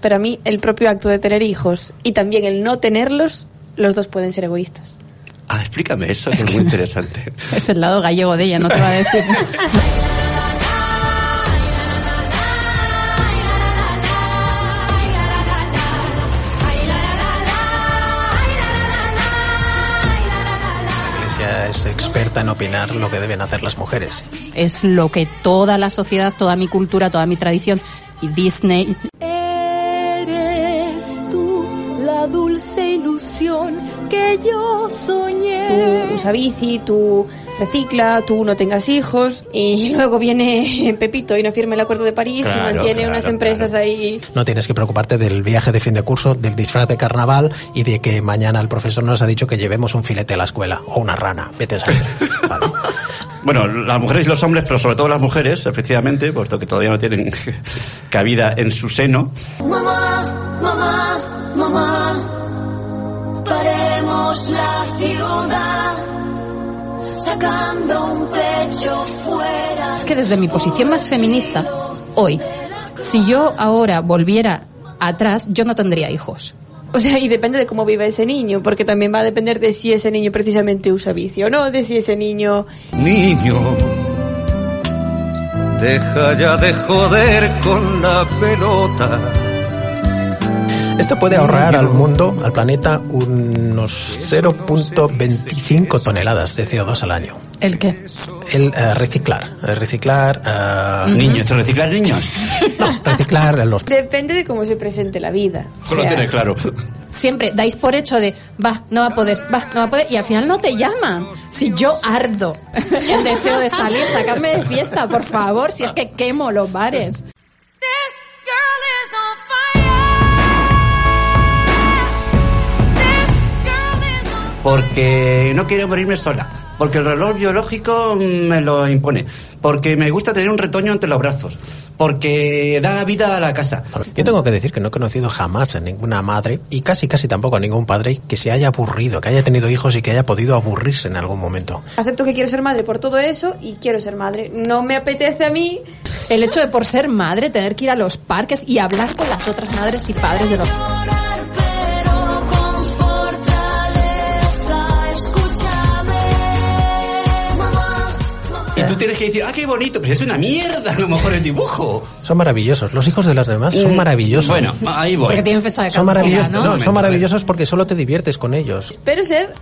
Pero a mí el propio acto de tener hijos y también el no tenerlos, los dos pueden ser egoístas. Ah, explícame eso, que es muy interesante. Es el lado gallego de ella, no te va a decir. La Iglesia es experta en opinar lo que deben hacer las mujeres. Es lo que toda la sociedad, toda mi cultura, toda mi tradición y Disney dulce ilusión que yo soñé. Tú usa bici, tú recicla, tú no tengas hijos y luego viene Pepito y no firma el acuerdo de París Claro, y mantiene claro, unas empresas ahí. No tienes que preocuparte del viaje de fin de curso, del disfraz de carnaval y de que mañana el profesor nos ha dicho que llevemos un filete a la escuela o una rana. Vete a saber. Vale. Bueno, las mujeres y los hombres, pero sobre todo las mujeres, efectivamente, puesto que todavía no tienen cabida en su seno. Mamá, mamá, mamá, paremos la ciudad, sacando un pecho fuera. Es que desde mi posición más feminista, hoy, si yo ahora volviera atrás, yo no tendría hijos. O sea, y depende de cómo vive ese niño, porque también va a depender de si ese niño precisamente usa bici o no, de si ese niño... Niño, deja ya de joder con la pelota. Esto puede ahorrar al mundo, al planeta, unos 0.25 toneladas de CO2 al año. ¿El qué? El eh, reciclar, el reciclar, eh, Niños, reciclar niños. no, reciclar los Depende de cómo se presente la vida. O Lo sea, tienes claro. Siempre dais por hecho de, va, no va a poder, va, no va a poder, y al final no te llaman. Si yo ardo el deseo de salir, sacarme de fiesta, por favor, si es que quemo los bares. Porque no quiero morirme sola. Porque el reloj biológico me lo impone. Porque me gusta tener un retoño entre los brazos. Porque da vida a la casa. Yo tengo que decir que no he conocido jamás a ninguna madre y casi casi tampoco a ningún padre que se haya aburrido, que haya tenido hijos y que haya podido aburrirse en algún momento. Acepto que quiero ser madre por todo eso y quiero ser madre. No me apetece a mí El hecho de por ser madre tener que ir a los parques y hablar con las otras madres y padres de los... tienes que decir, ah, qué bonito. Pues es una mierda a lo mejor el dibujo. Son maravillosos. Los hijos de los demás son maravillosos. Bueno, ahí voy. Porque tienen fecha de son maravillosos, ¿no? son maravillosos porque solo te diviertes con ellos. Espero ser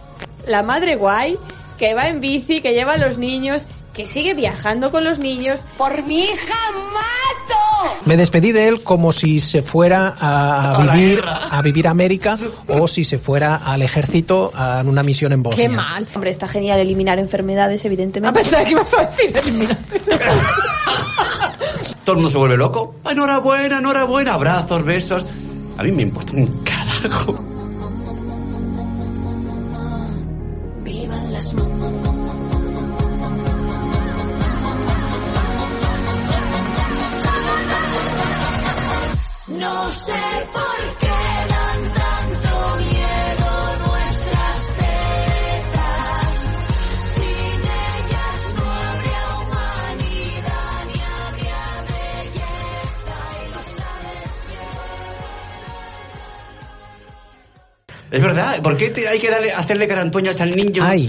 la madre guay que va en bici, que lleva a los niños, que sigue viajando con los niños. Por mi hija mato. Me despedí de él como si se fuera a, A vivir a vivir a América o si se fuera al ejército a- en una misión en Bosnia. Qué mal. Hombre, está genial eliminar enfermedades, A evidentemente. pensar que ibas a decir eliminar. Todo el mundo se vuelve loco. Enhorabuena, enhorabuena. Abrazos, besos. A mí me importa un carajo. No sé por qué dan tanto miedo nuestras tetas. Sin ellas no habría humanidad ni habría belleza y lo sabes Es verdad. ¿Por qué te- hay que darle, hacerle carantoñas al niño? Ay,